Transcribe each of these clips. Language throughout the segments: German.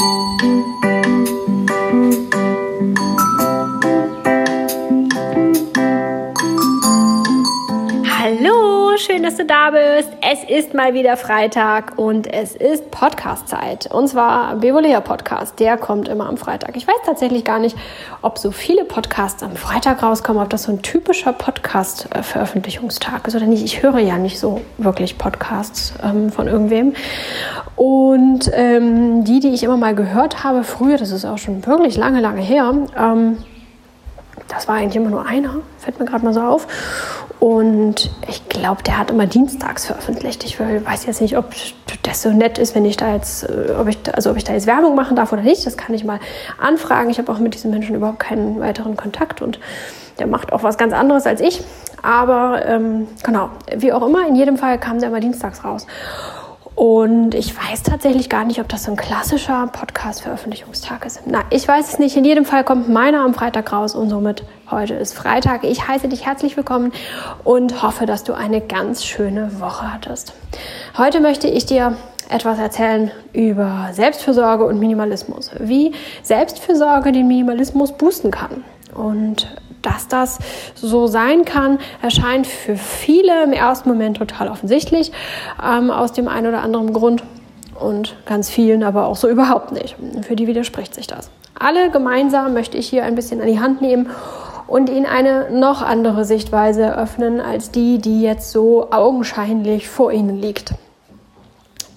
schön, dass du da bist. Es ist mal wieder Freitag und es ist Podcast-Zeit. Und zwar Bevolea Podcast. Der kommt immer am Freitag. Ich weiß tatsächlich gar nicht, ob so viele Podcasts am Freitag rauskommen, ob das so ein typischer Podcast-Veröffentlichungstag ist oder nicht. Ich höre ja nicht so wirklich Podcasts ähm, von irgendwem. Und ähm, die, die ich immer mal gehört habe früher, das ist auch schon wirklich lange, lange her, ähm, das war eigentlich immer nur einer, fällt mir gerade mal so auf. Und ich glaube, der hat immer dienstags veröffentlicht. Ich weiß jetzt nicht, ob das so nett ist, wenn ich da jetzt, äh, ob ich, also ob ich da jetzt Werbung machen darf oder nicht. Das kann ich mal anfragen. Ich habe auch mit diesem Menschen überhaupt keinen weiteren Kontakt und der macht auch was ganz anderes als ich. Aber ähm, genau, wie auch immer, in jedem Fall kam der immer dienstags raus. Und ich weiß tatsächlich gar nicht, ob das so ein klassischer Podcast-Veröffentlichungstag ist. Na, ich weiß es nicht. In jedem Fall kommt meiner am Freitag raus und somit heute ist Freitag. Ich heiße dich herzlich willkommen und hoffe, dass du eine ganz schöne Woche hattest. Heute möchte ich dir etwas erzählen über Selbstfürsorge und Minimalismus. Wie Selbstfürsorge den Minimalismus boosten kann. Und dass das so sein kann, erscheint für viele im ersten Moment total offensichtlich, ähm, aus dem einen oder anderen Grund und ganz vielen aber auch so überhaupt nicht. Für die widerspricht sich das. Alle gemeinsam möchte ich hier ein bisschen an die Hand nehmen und ihnen eine noch andere Sichtweise eröffnen als die, die jetzt so augenscheinlich vor ihnen liegt.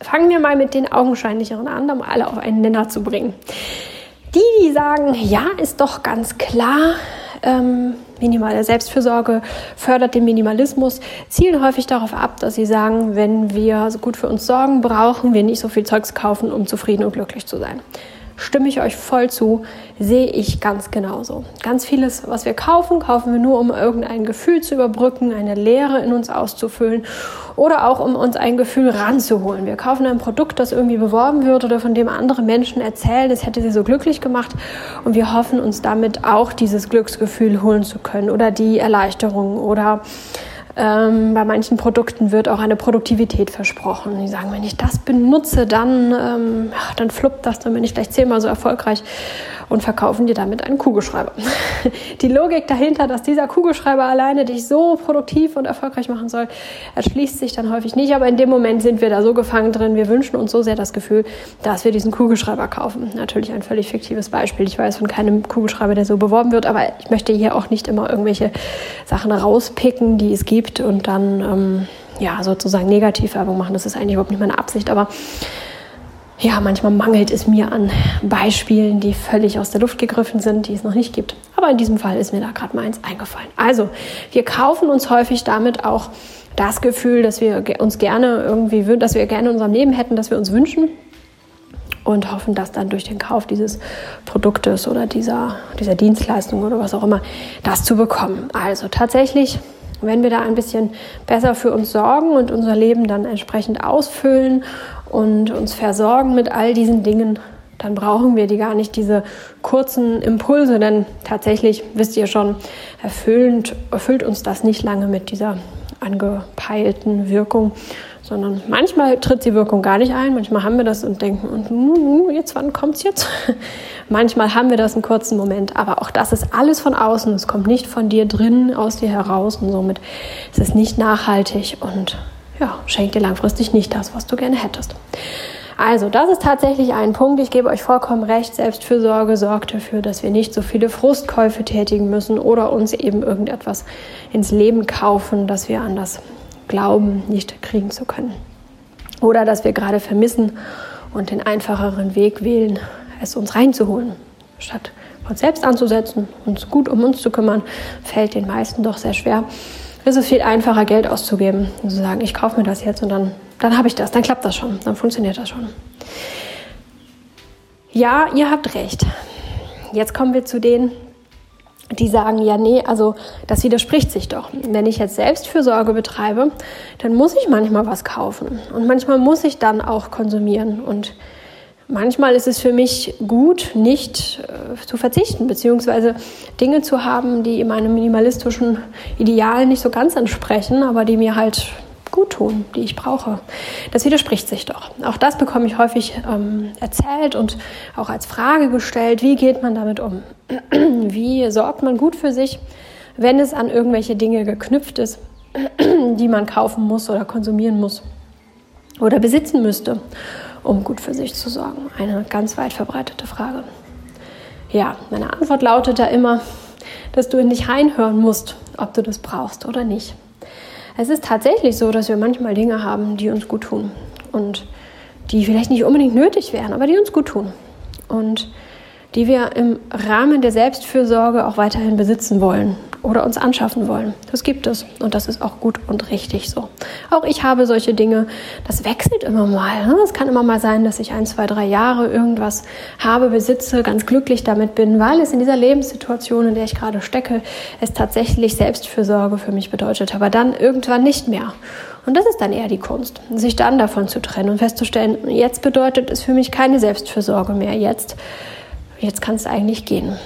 Fangen wir mal mit den augenscheinlicheren an, um alle auf einen Nenner zu bringen. Die, die sagen, ja, ist doch ganz klar, ähm, minimale Selbstfürsorge fördert den Minimalismus, zielen häufig darauf ab, dass sie sagen, wenn wir so gut für uns sorgen, brauchen wir nicht so viel Zeugs kaufen, um zufrieden und glücklich zu sein stimme ich euch voll zu, sehe ich ganz genauso. Ganz vieles, was wir kaufen, kaufen wir nur, um irgendein Gefühl zu überbrücken, eine Leere in uns auszufüllen oder auch um uns ein Gefühl ranzuholen. Wir kaufen ein Produkt, das irgendwie beworben wird oder von dem andere Menschen erzählen, es hätte sie so glücklich gemacht und wir hoffen uns damit auch dieses Glücksgefühl holen zu können oder die Erleichterung oder ähm, bei manchen Produkten wird auch eine Produktivität versprochen. Die sagen, wenn ich das benutze, dann, ähm, dann fluppt das, dann bin ich gleich zehnmal so erfolgreich und verkaufen dir damit einen Kugelschreiber. Die Logik dahinter, dass dieser Kugelschreiber alleine dich so produktiv und erfolgreich machen soll, erschließt sich dann häufig nicht. Aber in dem Moment sind wir da so gefangen drin. Wir wünschen uns so sehr das Gefühl, dass wir diesen Kugelschreiber kaufen. Natürlich ein völlig fiktives Beispiel. Ich weiß von keinem Kugelschreiber, der so beworben wird, aber ich möchte hier auch nicht immer irgendwelche Sachen rauspicken, die es gibt und dann ähm, ja sozusagen Negativwerbung machen. Das ist eigentlich überhaupt nicht meine Absicht, aber ja, manchmal mangelt es mir an Beispielen, die völlig aus der Luft gegriffen sind, die es noch nicht gibt. Aber in diesem Fall ist mir da gerade mal eins eingefallen. Also, wir kaufen uns häufig damit auch das Gefühl, dass wir uns gerne irgendwie, dass wir gerne in unserem Leben hätten, dass wir uns wünschen und hoffen, dass dann durch den Kauf dieses Produktes oder dieser, dieser Dienstleistung oder was auch immer, das zu bekommen. Also tatsächlich wenn wir da ein bisschen besser für uns sorgen und unser Leben dann entsprechend ausfüllen und uns versorgen mit all diesen Dingen, dann brauchen wir die gar nicht, diese kurzen Impulse, denn tatsächlich, wisst ihr schon, erfüllend, erfüllt uns das nicht lange mit dieser angepeilten Wirkung, sondern manchmal tritt die Wirkung gar nicht ein, manchmal haben wir das und denken, und jetzt, wann kommt es jetzt? Manchmal haben wir das einen kurzen Moment, aber auch das ist alles von außen, es kommt nicht von dir drin, aus dir heraus und somit ist es nicht nachhaltig und ja, schenkt dir langfristig nicht das, was du gerne hättest. Also, das ist tatsächlich ein Punkt. Ich gebe euch vollkommen recht. Selbstfürsorge sorgt dafür, dass wir nicht so viele Frustkäufe tätigen müssen oder uns eben irgendetwas ins Leben kaufen, das wir an das glauben, nicht kriegen zu können. Oder dass wir gerade vermissen und den einfacheren Weg wählen, es uns reinzuholen, statt uns selbst anzusetzen, uns gut um uns zu kümmern, fällt den meisten doch sehr schwer ist es viel einfacher, Geld auszugeben und zu sagen, ich kaufe mir das jetzt und dann, dann habe ich das, dann klappt das schon, dann funktioniert das schon. Ja, ihr habt recht. Jetzt kommen wir zu denen, die sagen, ja, nee, also das widerspricht sich doch. Wenn ich jetzt Selbstfürsorge betreibe, dann muss ich manchmal was kaufen und manchmal muss ich dann auch konsumieren und Manchmal ist es für mich gut, nicht äh, zu verzichten, beziehungsweise Dinge zu haben, die meinem minimalistischen Ideal nicht so ganz entsprechen, aber die mir halt gut tun, die ich brauche. Das widerspricht sich doch. Auch das bekomme ich häufig ähm, erzählt und auch als Frage gestellt, wie geht man damit um? wie sorgt man gut für sich, wenn es an irgendwelche Dinge geknüpft ist, die man kaufen muss oder konsumieren muss oder besitzen müsste, um gut für sich zu sorgen? Eine ganz weit verbreitete Frage. Ja, meine Antwort lautet da immer, dass du in dich reinhören musst, ob du das brauchst oder nicht. Es ist tatsächlich so, dass wir manchmal Dinge haben, die uns gut tun und die vielleicht nicht unbedingt nötig wären, aber die uns gut tun. Und die wir im Rahmen der Selbstfürsorge auch weiterhin besitzen wollen oder uns anschaffen wollen. Das gibt es und das ist auch gut und richtig so. Auch ich habe solche Dinge, das wechselt immer mal. Ne? Es kann immer mal sein, dass ich ein, zwei, drei Jahre irgendwas habe, besitze, ganz glücklich damit bin, weil es in dieser Lebenssituation, in der ich gerade stecke, es tatsächlich Selbstfürsorge für mich bedeutet, aber dann irgendwann nicht mehr. Und das ist dann eher die Kunst, sich dann davon zu trennen und festzustellen, jetzt bedeutet es für mich keine Selbstfürsorge mehr. Jetzt jetzt kann es eigentlich gehen.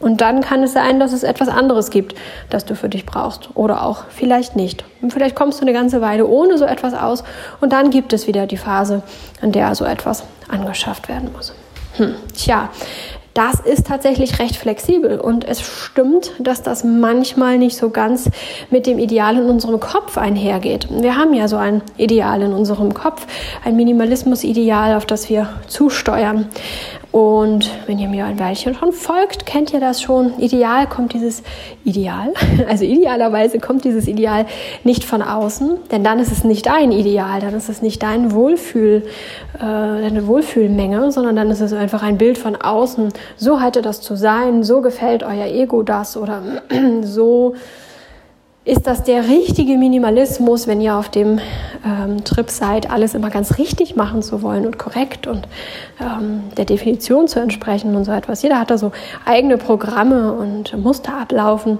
Und dann kann es sein, dass es etwas anderes gibt, das du für dich brauchst. Oder auch vielleicht nicht. Und vielleicht kommst du eine ganze Weile ohne so etwas aus. Und dann gibt es wieder die Phase, in der so etwas angeschafft werden muss. Hm, tja, das ist tatsächlich recht flexibel und es stimmt, dass das manchmal nicht so ganz mit dem Ideal in unserem Kopf einhergeht. Wir haben ja so ein Ideal in unserem Kopf, ein Minimalismus-Ideal, auf das wir zusteuern. Und wenn ihr mir ein Weilchen schon folgt, kennt ihr das schon. Ideal kommt dieses Ideal, also idealerweise kommt dieses Ideal nicht von außen, denn dann ist es nicht dein Ideal, dann ist es nicht dein Wohlfühl, äh, deine Wohlfühlmenge, sondern dann ist es einfach ein Bild von außen. So hätte das zu sein, so gefällt euer Ego das oder so ist das der richtige Minimalismus, wenn ihr auf dem ähm, Trip seid, alles immer ganz richtig machen zu wollen und korrekt und ähm, der Definition zu entsprechen und so etwas. Jeder hat da so eigene Programme und Muster ablaufen,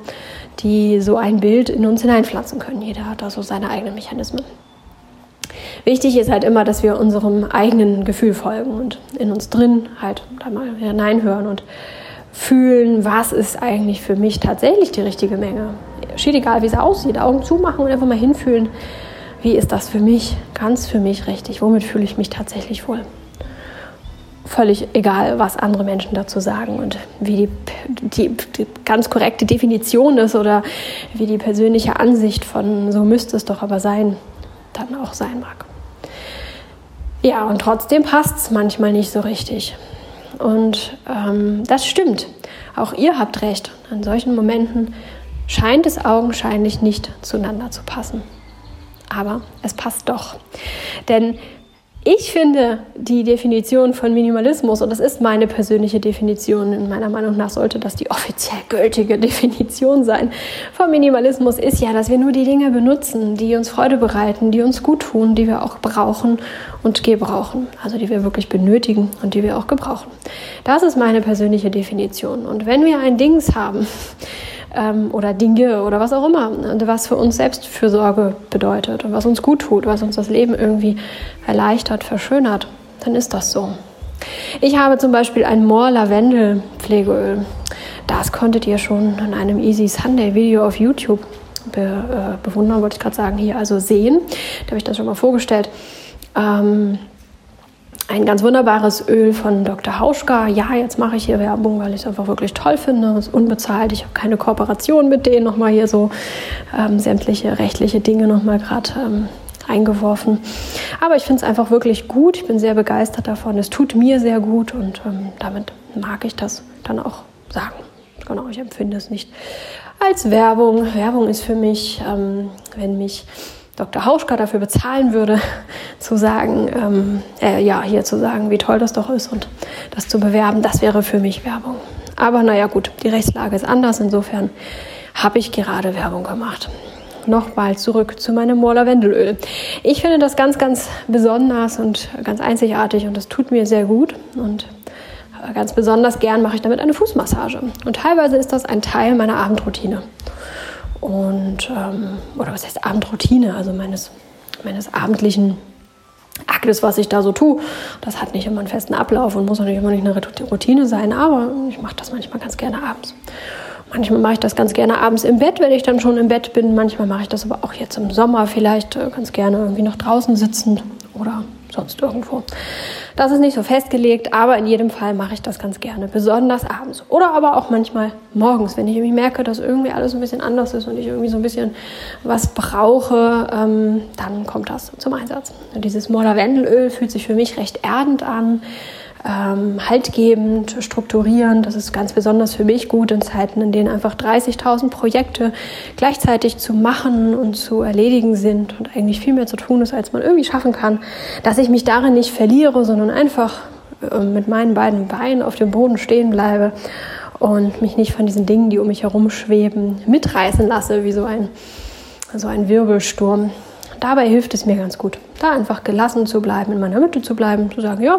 die so ein Bild in uns hineinpflanzen können. Jeder hat da so seine eigenen Mechanismen. Wichtig ist halt immer, dass wir unserem eigenen Gefühl folgen und in uns drin halt da mal hineinhören und fühlen, was ist eigentlich für mich tatsächlich die richtige Menge. Steht egal, wie es aussieht, Augen zumachen und einfach mal hinfühlen, wie ist das für mich, ganz für mich richtig, womit fühle ich mich tatsächlich wohl. Völlig egal, was andere Menschen dazu sagen und wie die, die, die ganz korrekte Definition ist oder wie die persönliche Ansicht von so müsste es doch aber sein, dann auch sein mag. Ja, und trotzdem passt es manchmal nicht so richtig. Und ähm, das stimmt. Auch ihr habt recht. An solchen Momenten scheint es augenscheinlich nicht zueinander zu passen. Aber es passt doch. Denn ich finde die Definition von Minimalismus, und das ist meine persönliche Definition, in meiner Meinung nach sollte das die offiziell gültige Definition sein, von Minimalismus ist ja, dass wir nur die Dinge benutzen, die uns Freude bereiten, die uns gut tun, die wir auch brauchen und gebrauchen. Also die wir wirklich benötigen und die wir auch gebrauchen. Das ist meine persönliche Definition. Und wenn wir ein Dings haben, ähm, oder Dinge oder was auch immer, was für uns Selbstfürsorge bedeutet und was uns gut tut, was uns das Leben irgendwie erleichtert, verschönert, dann ist das so. Ich habe zum Beispiel ein Moor Lavendel Pflegeöl. Das konntet ihr schon in einem Easy Sunday Video auf YouTube be, äh, bewundern, wollte ich gerade sagen, hier also sehen. Da habe ich das schon mal vorgestellt. Ähm, ein ganz wunderbares Öl von Dr. Hauschka. Ja, jetzt mache ich hier Werbung, weil ich es einfach wirklich toll finde. Es ist unbezahlt. Ich habe keine Kooperation mit denen. Nochmal hier so ähm, sämtliche rechtliche Dinge nochmal gerade ähm, eingeworfen. Aber ich finde es einfach wirklich gut. Ich bin sehr begeistert davon. Es tut mir sehr gut und ähm, damit mag ich das dann auch sagen. Genau, ich empfinde es nicht als Werbung. Werbung ist für mich, ähm, wenn mich Dr. Hauschka dafür bezahlen würde, zu sagen, ähm, äh, ja, hier zu sagen, wie toll das doch ist und das zu bewerben, das wäre für mich Werbung. Aber naja, gut, die Rechtslage ist anders, insofern habe ich gerade Werbung gemacht. Nochmal zurück zu meinem Moor-Lavendelöl. Ich finde das ganz, ganz besonders und ganz einzigartig und das tut mir sehr gut und ganz besonders gern mache ich damit eine Fußmassage. Und teilweise ist das ein Teil meiner Abendroutine und ähm, oder was heißt Abendroutine, also meines, meines abendlichen Aktes, was ich da so tue. Das hat nicht immer einen festen Ablauf und muss natürlich immer nicht eine Routine sein, aber ich mache das manchmal ganz gerne abends. Manchmal mache ich das ganz gerne abends im Bett, wenn ich dann schon im Bett bin. Manchmal mache ich das aber auch jetzt im Sommer vielleicht äh, ganz gerne irgendwie noch draußen sitzend oder sonst irgendwo. Das ist nicht so festgelegt, aber in jedem Fall mache ich das ganz gerne, besonders abends. Oder aber auch manchmal morgens, wenn ich irgendwie merke, dass irgendwie alles ein bisschen anders ist und ich irgendwie so ein bisschen was brauche, ähm, dann kommt das zum Einsatz. Dieses Morlavendelöl fühlt sich für mich recht erdend an ähm, haltgebend, strukturierend. Das ist ganz besonders für mich gut in Zeiten, in denen einfach 30.000 Projekte gleichzeitig zu machen und zu erledigen sind und eigentlich viel mehr zu tun ist, als man irgendwie schaffen kann, dass ich mich darin nicht verliere, sondern einfach äh, mit meinen beiden Beinen auf dem Boden stehen bleibe und mich nicht von diesen Dingen, die um mich herum schweben, mitreißen lasse, wie so ein, so ein Wirbelsturm dabei hilft es mir ganz gut, da einfach gelassen zu bleiben, in meiner Mitte zu bleiben, zu sagen, ja,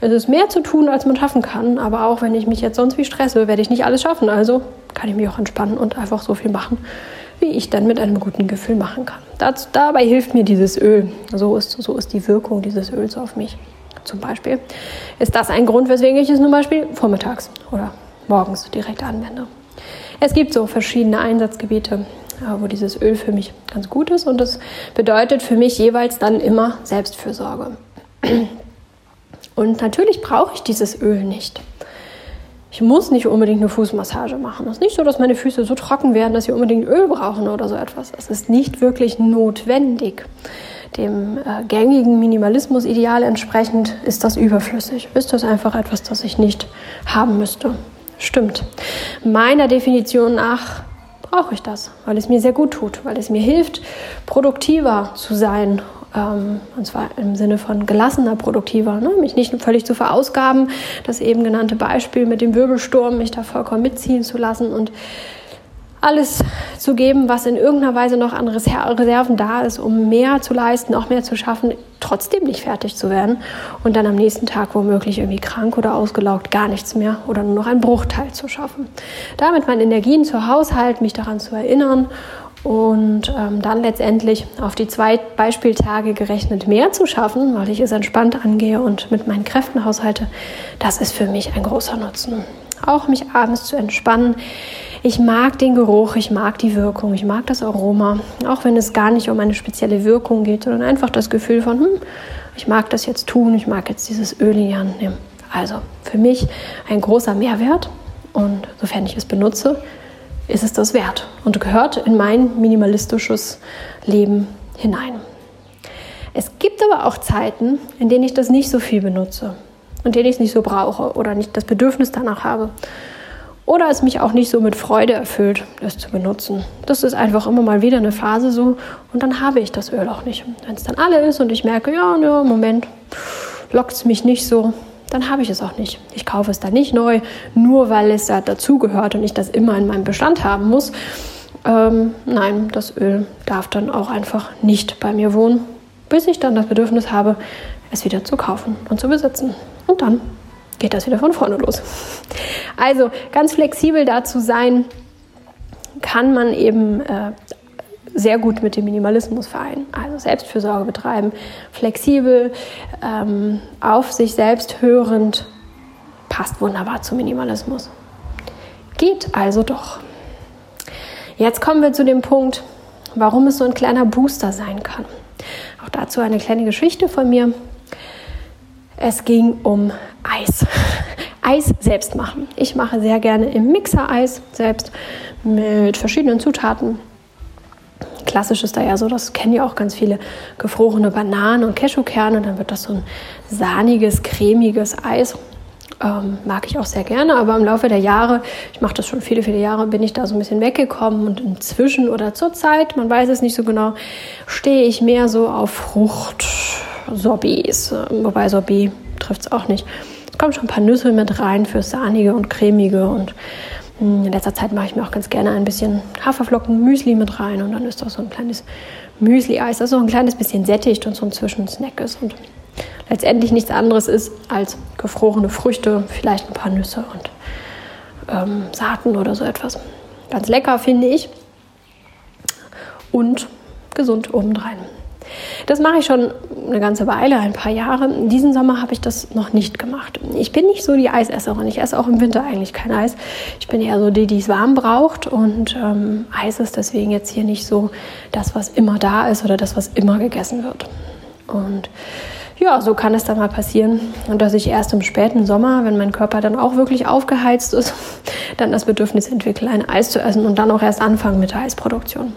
es ist mehr zu tun, als man schaffen kann, aber auch wenn ich mich jetzt sonst wie stresse, werde ich nicht alles schaffen. Also kann ich mich auch entspannen und einfach so viel machen, wie ich dann mit einem guten Gefühl machen kann. Das, dabei hilft mir dieses Öl. So ist, so ist die Wirkung dieses Öls auf mich. Zum Beispiel ist das ein Grund, weswegen ich es zum Beispiel vormittags oder morgens direkt anwende. Es gibt so verschiedene Einsatzgebiete wo dieses Öl für mich ganz gut ist. Und das bedeutet für mich jeweils dann immer Selbstfürsorge. Und natürlich brauche ich dieses Öl nicht. Ich muss nicht unbedingt eine Fußmassage machen. Es ist nicht so, dass meine Füße so trocken werden, dass sie unbedingt Öl brauchen oder so etwas. Es ist nicht wirklich notwendig. Dem äh, gängigen Minimalismus-Ideal entsprechend ist das überflüssig. Ist das einfach etwas, das ich nicht haben müsste. Stimmt. Meiner Definition nach brauche ich das, weil es mir sehr gut tut, weil es mir hilft, produktiver zu sein. Ähm, und zwar im Sinne von gelassener, produktiver, ne? mich nicht völlig zu verausgaben. Das eben genannte Beispiel mit dem Wirbelsturm, mich da vollkommen mitziehen zu lassen und alles zu geben, was in irgendeiner Weise noch an Reserven da ist, um mehr zu leisten, noch mehr zu schaffen, trotzdem nicht fertig zu werden und dann am nächsten Tag womöglich irgendwie krank oder ausgelaugt gar nichts mehr oder nur noch einen Bruchteil zu schaffen. Damit meine Energien zu Haushalt, mich daran zu erinnern und ähm, dann letztendlich auf die zwei Beispieltage gerechnet mehr zu schaffen, weil ich es entspannt angehe und mit meinen Kräften haushalte, das ist für mich ein großer Nutzen. Auch mich abends zu entspannen, ich mag den Geruch, ich mag die Wirkung, ich mag das Aroma, auch wenn es gar nicht um eine spezielle Wirkung geht, sondern einfach das Gefühl von, hm, ich mag das jetzt tun, ich mag jetzt dieses Öl in die. Also für mich ein großer Mehrwert und sofern ich es benutze, ist es das wert und gehört in mein minimalistisches Leben hinein. Es gibt aber auch Zeiten, in denen ich das nicht so viel benutze und denen ich es nicht so brauche oder nicht das Bedürfnis danach habe oder es mich auch nicht so mit Freude erfüllt, das zu benutzen. Das ist einfach immer mal wieder eine Phase so und dann habe ich das Öl auch nicht. Wenn es dann alle ist und ich merke, ja, ja Moment, lockt es mich nicht so, dann habe ich es auch nicht. Ich kaufe es dann nicht neu, nur weil es da dazugehört und ich das immer in meinem Bestand haben muss. Ähm, nein, das Öl darf dann auch einfach nicht bei mir wohnen, bis ich dann das Bedürfnis habe, es wieder zu kaufen und zu besitzen. Und dann geht das wieder von vorne los. Also ganz flexibel dazu sein, kann man eben äh, sehr gut mit dem Minimalismus vereinen. Also Selbstfürsorge betreiben, flexibel, ähm, auf sich selbst hörend, passt wunderbar zum Minimalismus. Geht also doch. Jetzt kommen wir zu dem Punkt, warum es so ein kleiner Booster sein kann. Auch dazu eine kleine Geschichte von mir. Es ging um Eis. Eis selbst machen. Ich mache sehr gerne im Mixer Eis selbst mit verschiedenen Zutaten. Klassisch ist da ja so, das kennen ja auch ganz viele, gefrorene Bananen und Cashewkerne. Dann wird das so ein sahniges, cremiges Eis. Ähm, mag ich auch sehr gerne, aber im Laufe der Jahre, ich mache das schon viele, viele Jahre, bin ich da so ein bisschen weggekommen und inzwischen oder zur Zeit, man weiß es nicht so genau, stehe ich mehr so auf Frucht, Sorbets, wobei Sorbet trifft es auch nicht. Es kommen schon ein paar Nüsse mit rein für sahnige und cremige und hm, in letzter Zeit mache ich mir auch ganz gerne ein bisschen Haferflocken, Müsli mit rein und dann ist das so ein kleines Müsli-Eis, das so ein kleines bisschen sättigt und so ein Zwischensnack ist und letztendlich nichts anderes ist als gefrorene Früchte, vielleicht ein paar Nüsse und ähm, Saaten oder so etwas. Ganz lecker finde ich und gesund obendrein. Das mache ich schon eine ganze Weile, ein paar Jahre. Diesen Sommer habe ich das noch nicht gemacht. Ich bin nicht so die Eisesserin. Ich esse auch im Winter eigentlich kein Eis. Ich bin eher so die, die es warm braucht. Und ähm, Eis ist deswegen jetzt hier nicht so das, was immer da ist oder das, was immer gegessen wird. Und ja, so kann es dann mal passieren. Und dass ich erst im späten Sommer, wenn mein Körper dann auch wirklich aufgeheizt ist, dann das Bedürfnis entwickle, ein Eis zu essen und dann auch erst anfangen mit der Eisproduktion.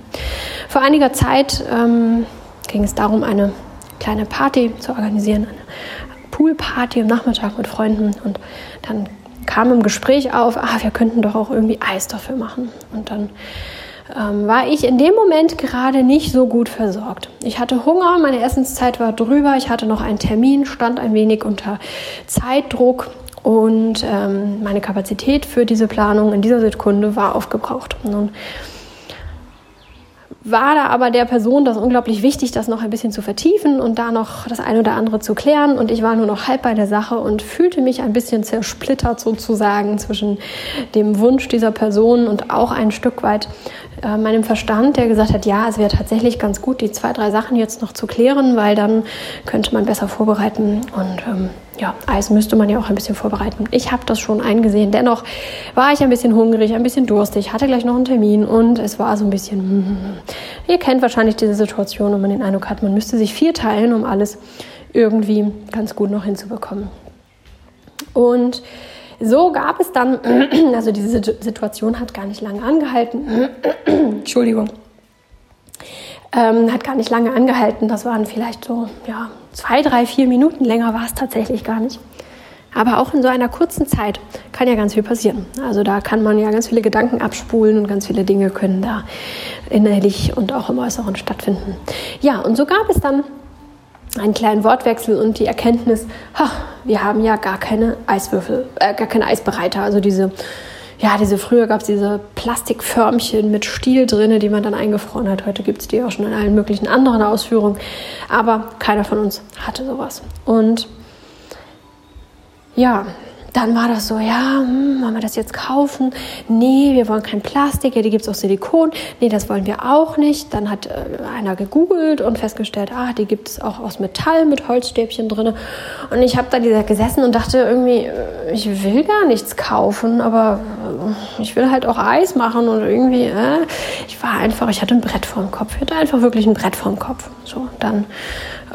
Vor einiger Zeit ähm, ging es darum, eine kleine Party zu organisieren, eine Poolparty am Nachmittag mit Freunden. Und dann kam im Gespräch auf, ah, wir könnten doch auch irgendwie Eis dafür machen. Und dann ähm, war ich in dem Moment gerade nicht so gut versorgt. Ich hatte Hunger, meine Essenszeit war drüber, ich hatte noch einen Termin, stand ein wenig unter Zeitdruck und ähm, meine Kapazität für diese Planung in dieser Sekunde war aufgebraucht. Und nun war da aber der Person das unglaublich wichtig, das noch ein bisschen zu vertiefen und da noch das eine oder andere zu klären. Und ich war nur noch halb bei der Sache und fühlte mich ein bisschen zersplittert sozusagen zwischen dem Wunsch dieser Person und auch ein Stück weit äh, meinem Verstand, der gesagt hat, ja, es wäre tatsächlich ganz gut, die zwei, drei Sachen jetzt noch zu klären, weil dann könnte man besser vorbereiten und ähm, ja, Eis müsste man ja auch ein bisschen vorbereiten. Ich habe das schon eingesehen. Dennoch war ich ein bisschen hungrig, ein bisschen durstig, hatte gleich noch einen Termin und es war so ein bisschen. Mm, ihr kennt wahrscheinlich diese Situation, wo man den Eindruck hat, man müsste sich vier teilen, um alles irgendwie ganz gut noch hinzubekommen. Und so gab es dann, also diese Situation hat gar nicht lange angehalten. Entschuldigung. Ähm, hat gar nicht lange angehalten. Das waren vielleicht so, ja, zwei, drei, vier Minuten. Länger war es tatsächlich gar nicht. Aber auch in so einer kurzen Zeit kann ja ganz viel passieren. Also da kann man ja ganz viele Gedanken abspulen und ganz viele Dinge können da innerlich und auch im Äußeren stattfinden. Ja, und so gab es dann einen kleinen Wortwechsel und die Erkenntnis, ha, wir haben ja gar keine Eiswürfel, äh, gar keine Eisbereiter. Also diese, ja, diese früher gab es diese Plastikförmchen mit Stiel drin, die man dann eingefroren hat. Heute gibt es die auch schon in allen möglichen anderen Ausführungen. Aber keiner von uns hatte sowas. Und ja, dann war das so, ja, hm, wollen wir das jetzt kaufen? Nee, wir wollen kein Plastik, ja, die gibt es aus Silikon. Nee, das wollen wir auch nicht. Dann hat äh, einer gegoogelt und festgestellt, ah, die gibt es auch aus Metall mit Holzstäbchen drin. Und ich habe da gesessen und dachte irgendwie, äh, ich will gar nichts kaufen, aber ich will halt auch Eis machen und irgendwie, äh, ich war einfach, ich hatte ein Brett vorm Kopf. Ich hatte einfach wirklich ein Brett vorm Kopf. So, dann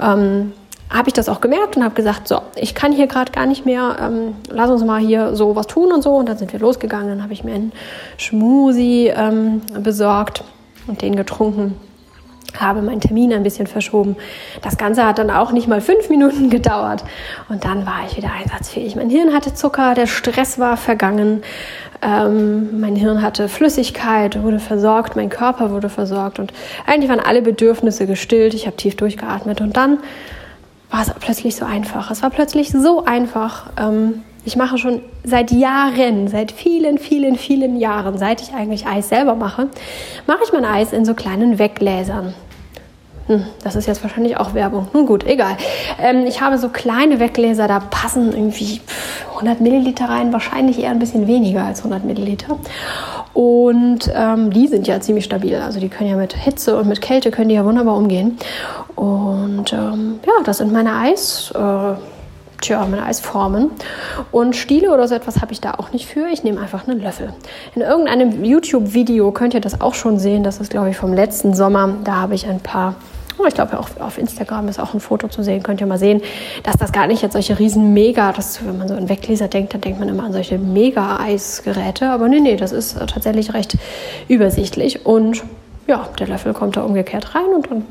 ähm, habe ich das auch gemerkt und habe gesagt, so, ich kann hier gerade gar nicht mehr, ähm, lass uns mal hier so was tun und so. Und dann sind wir losgegangen, dann habe ich mir einen Schmusi ähm, besorgt und den getrunken habe meinen Termin ein bisschen verschoben. Das Ganze hat dann auch nicht mal fünf Minuten gedauert. Und dann war ich wieder einsatzfähig. Mein Hirn hatte Zucker, der Stress war vergangen. Ähm, mein Hirn hatte Flüssigkeit, wurde versorgt, mein Körper wurde versorgt. Und eigentlich waren alle Bedürfnisse gestillt. Ich habe tief durchgeatmet. Und dann war es plötzlich so einfach. Es war plötzlich so einfach. Ähm, ich mache schon seit Jahren, seit vielen, vielen, vielen Jahren, seit ich eigentlich Eis selber mache, mache ich mein Eis in so kleinen Weggläsern. Hm, das ist jetzt wahrscheinlich auch Werbung. Nun gut, egal. Ähm, ich habe so kleine Weggläser, da passen irgendwie 100 Milliliter rein, wahrscheinlich eher ein bisschen weniger als 100 Milliliter. Und ähm, die sind ja ziemlich stabil. Also die können ja mit Hitze und mit Kälte können die ja wunderbar umgehen. Und ähm, ja, das sind meine Eis. Äh, tja, meine Eisformen. Und Stiele oder so etwas habe ich da auch nicht für. Ich nehme einfach einen Löffel. In irgendeinem YouTube-Video könnt ihr das auch schon sehen. Das ist, glaube ich, vom letzten Sommer. Da habe ich ein paar Oh, ich glaube, auch auf Instagram ist auch ein Foto zu sehen. Könnt ihr mal sehen, dass das gar nicht jetzt solche riesen Mega, das, wenn man so an Weggläser denkt, dann denkt man immer an solche Mega-Eisgeräte. Aber nee, nee, das ist tatsächlich recht übersichtlich. Und ja, der Löffel kommt da umgekehrt rein und dann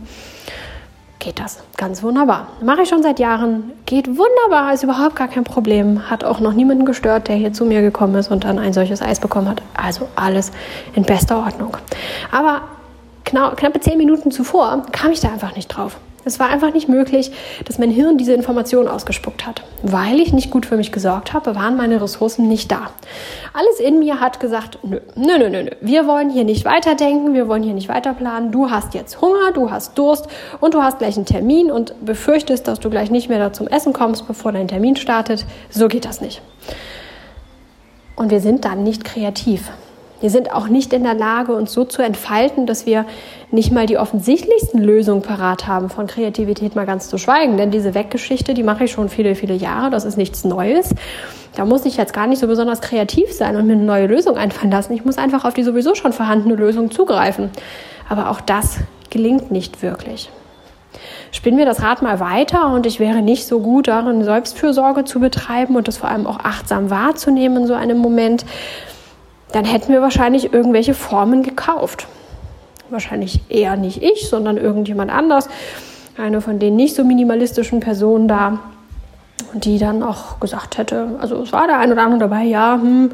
geht das ganz wunderbar. Mache ich schon seit Jahren, geht wunderbar, ist überhaupt gar kein Problem. Hat auch noch niemanden gestört, der hier zu mir gekommen ist und dann ein solches Eis bekommen hat. Also alles in bester Ordnung. Aber knappe zehn Minuten zuvor kam ich da einfach nicht drauf. Es war einfach nicht möglich, dass mein Hirn diese Information ausgespuckt hat. Weil ich nicht gut für mich gesorgt habe, waren meine Ressourcen nicht da. Alles in mir hat gesagt, nö, nö, nö, nö, wir wollen hier nicht weiterdenken, wir wollen hier nicht weiterplanen. Du hast jetzt Hunger, du hast Durst und du hast gleich einen Termin und befürchtest, dass du gleich nicht mehr da zum Essen kommst, bevor dein Termin startet. So geht das nicht. Und wir sind dann nicht kreativ. Wir sind auch nicht in der Lage, uns so zu entfalten, dass wir nicht mal die offensichtlichsten Lösungen parat haben, von Kreativität mal ganz zu schweigen. Denn diese Weggeschichte, die mache ich schon viele, viele Jahre. Das ist nichts Neues. Da muss ich jetzt gar nicht so besonders kreativ sein und mir eine neue Lösung einfallen lassen. Ich muss einfach auf die sowieso schon vorhandene Lösung zugreifen. Aber auch das gelingt nicht wirklich. Spinnen wir das Rad mal weiter und ich wäre nicht so gut darin, Selbstfürsorge zu betreiben und das vor allem auch achtsam wahrzunehmen in so einem Moment, dann hätten wir wahrscheinlich irgendwelche Formen gekauft. Wahrscheinlich eher nicht ich, sondern irgendjemand anders. Eine von den nicht so minimalistischen Personen da, die dann auch gesagt hätte, also es war der ein oder andere dabei, ja, hm,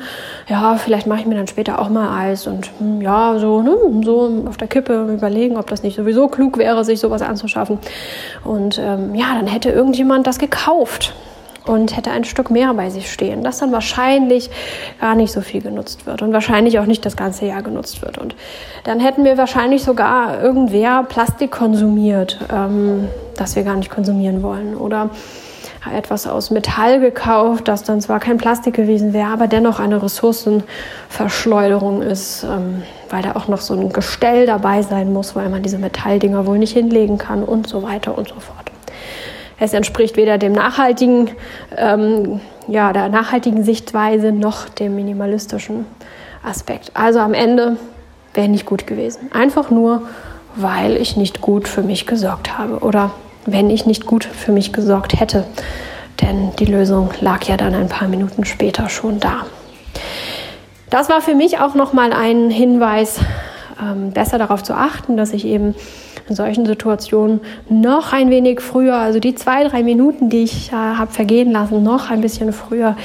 ja, vielleicht mache ich mir dann später auch mal Eis und hm, ja, so, ne, so auf der Kippe überlegen, ob das nicht sowieso klug wäre, sich sowas anzuschaffen. Und ähm, ja, dann hätte irgendjemand das gekauft und hätte ein Stück mehr bei sich stehen, das dann wahrscheinlich gar nicht so viel genutzt wird und wahrscheinlich auch nicht das ganze Jahr genutzt wird. Und dann hätten wir wahrscheinlich sogar irgendwer Plastik konsumiert, ähm, das wir gar nicht konsumieren wollen. Oder etwas aus Metall gekauft, das dann zwar kein Plastik gewesen wäre, aber dennoch eine Ressourcenverschleuderung ist, ähm, weil da auch noch so ein Gestell dabei sein muss, weil man diese Metalldinger wohl nicht hinlegen kann und so weiter und so fort. Es entspricht weder dem nachhaltigen, ähm, ja, der nachhaltigen Sichtweise noch dem minimalistischen Aspekt. Also am Ende wäre nicht gut gewesen. Einfach nur, weil ich nicht gut für mich gesorgt habe oder wenn ich nicht gut für mich gesorgt hätte. Denn die Lösung lag ja dann ein paar Minuten später schon da. Das war für mich auch nochmal ein Hinweis, ähm, besser darauf zu achten, dass ich eben in solchen Situationen noch ein wenig früher, also die zwei, drei Minuten, die ich äh, habe vergehen lassen, noch ein bisschen früher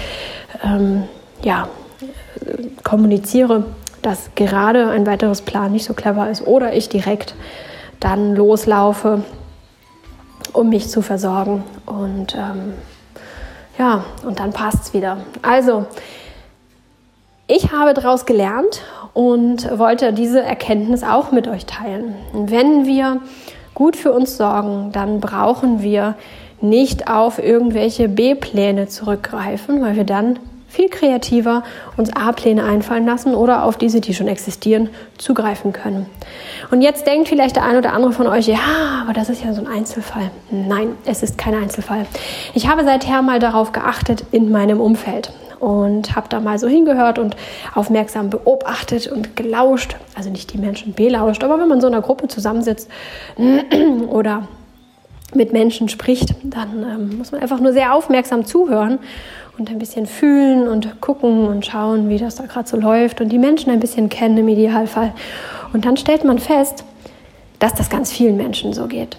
ähm, ja, kommuniziere, dass gerade ein weiteres Plan nicht so clever ist oder ich direkt dann loslaufe, um mich zu versorgen. Und ähm, ja, und dann passt es wieder. Also, ich habe daraus gelernt und wollte diese Erkenntnis auch mit euch teilen. Wenn wir gut für uns sorgen, dann brauchen wir nicht auf irgendwelche B-Pläne zurückgreifen, weil wir dann viel kreativer uns A-Pläne einfallen lassen oder auf diese, die schon existieren, zugreifen können. Und jetzt denkt vielleicht der eine oder andere von euch, ja, aber das ist ja so ein Einzelfall. Nein, es ist kein Einzelfall. Ich habe seither mal darauf geachtet in meinem Umfeld und habe da mal so hingehört und aufmerksam beobachtet und gelauscht. Also nicht die Menschen belauscht, aber wenn man so in einer Gruppe zusammensitzt oder mit Menschen spricht, dann ähm, muss man einfach nur sehr aufmerksam zuhören und ein bisschen fühlen und gucken und schauen, wie das da gerade so läuft und die Menschen ein bisschen kennen im Idealfall. Und dann stellt man fest, dass das ganz vielen Menschen so geht.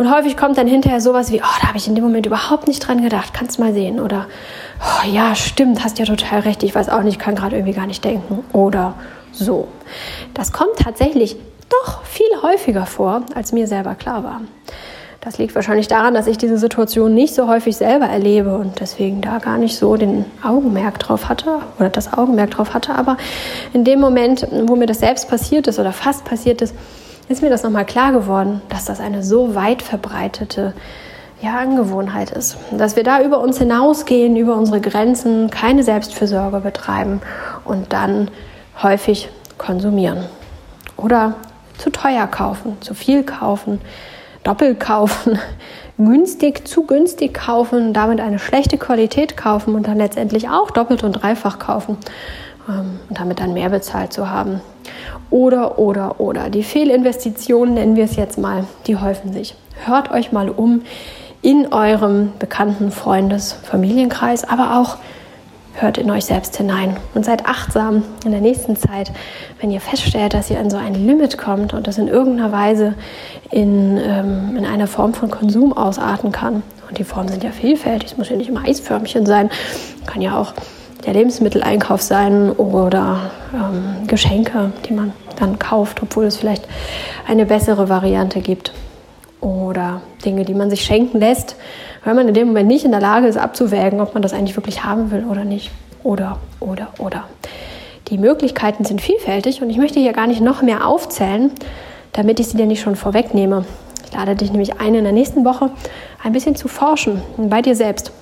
Und häufig kommt dann hinterher sowas wie, oh, da habe ich in dem Moment überhaupt nicht dran gedacht, kannst mal sehen. Oder, oh, ja, stimmt, hast ja total recht, ich weiß auch nicht, kann gerade irgendwie gar nicht denken. Oder so. Das kommt tatsächlich doch viel häufiger vor, als mir selber klar war. Das liegt wahrscheinlich daran, dass ich diese Situation nicht so häufig selber erlebe und deswegen da gar nicht so den Augenmerk drauf hatte oder das Augenmerk drauf hatte. Aber in dem Moment, wo mir das selbst passiert ist oder fast passiert ist, ist mir das nochmal klar geworden, dass das eine so weit verbreitete ja, Angewohnheit ist. Dass wir da über uns hinausgehen, über unsere Grenzen, keine Selbstfürsorge betreiben und dann häufig konsumieren. Oder zu teuer kaufen, zu viel kaufen, doppelt kaufen, günstig, zu günstig kaufen, damit eine schlechte Qualität kaufen und dann letztendlich auch doppelt und dreifach kaufen ähm, und damit dann mehr bezahlt zu haben. Oder, oder, oder. Die Fehlinvestitionen, nennen wir es jetzt mal, die häufen sich. Hört euch mal um in eurem bekannten Freundes-, Familienkreis, aber auch hört in euch selbst hinein und seid achtsam in der nächsten Zeit, wenn ihr feststellt, dass ihr an so ein Limit kommt und das in irgendeiner Weise in, ähm, in einer Form von Konsum ausarten kann. Und die Formen sind ja vielfältig, es muss ja nicht immer Eisförmchen sein, kann ja auch der Lebensmitteleinkauf sein oder ähm, Geschenke, die man dann kauft, obwohl es vielleicht eine bessere Variante gibt. Oder Dinge, die man sich schenken lässt, weil man in dem Moment nicht in der Lage ist abzuwägen, ob man das eigentlich wirklich haben will oder nicht. Oder, oder, oder. Die Möglichkeiten sind vielfältig und ich möchte hier gar nicht noch mehr aufzählen, damit ich sie dir nicht schon vorwegnehme. Ich lade dich nämlich ein, in der nächsten Woche ein bisschen zu forschen bei dir selbst.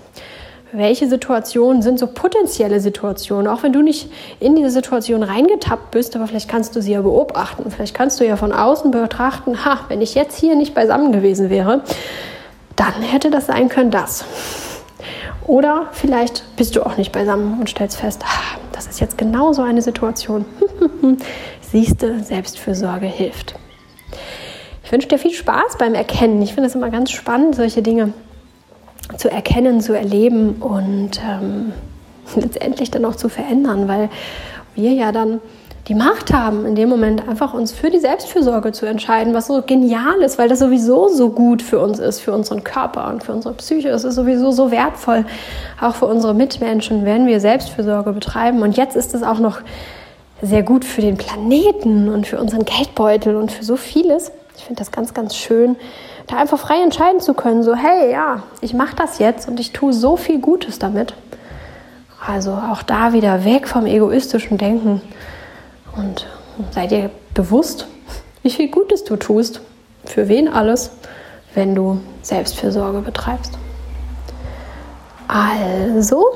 Welche Situationen sind so potenzielle Situationen, auch wenn du nicht in diese Situation reingetappt bist, aber vielleicht kannst du sie ja beobachten. Vielleicht kannst du ja von außen betrachten, ha, wenn ich jetzt hier nicht beisammen gewesen wäre, dann hätte das sein können, das. Oder vielleicht bist du auch nicht beisammen und stellst fest, ah, das ist jetzt genau so eine Situation. Siehst du, Selbstfürsorge hilft. Ich wünsche dir viel Spaß beim Erkennen. Ich finde es immer ganz spannend, solche Dinge zu erkennen, zu erleben und ähm, letztendlich dann auch zu verändern, weil wir ja dann die Macht haben, in dem Moment einfach uns für die Selbstfürsorge zu entscheiden, was so genial ist, weil das sowieso so gut für uns ist, für unseren Körper und für unsere Psyche. Es ist sowieso so wertvoll, auch für unsere Mitmenschen, wenn wir Selbstfürsorge betreiben. Und jetzt ist es auch noch sehr gut für den Planeten und für unseren Geldbeutel und für so vieles. Ich finde das ganz, ganz schön, da einfach frei entscheiden zu können. So, hey, ja, ich mache das jetzt und ich tue so viel Gutes damit. Also auch da wieder weg vom egoistischen Denken und sei dir bewusst, wie viel Gutes du tust, für wen alles, wenn du Selbstfürsorge betreibst. Also,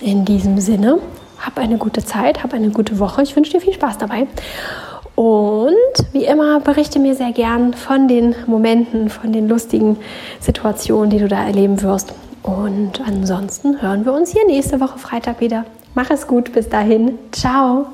in diesem Sinne, hab eine gute Zeit, hab eine gute Woche. Ich wünsche dir viel Spaß dabei. Und wie immer berichte mir sehr gern von den Momenten, von den lustigen Situationen, die du da erleben wirst. Und ansonsten hören wir uns hier nächste Woche Freitag wieder. Mach es gut, bis dahin. Ciao.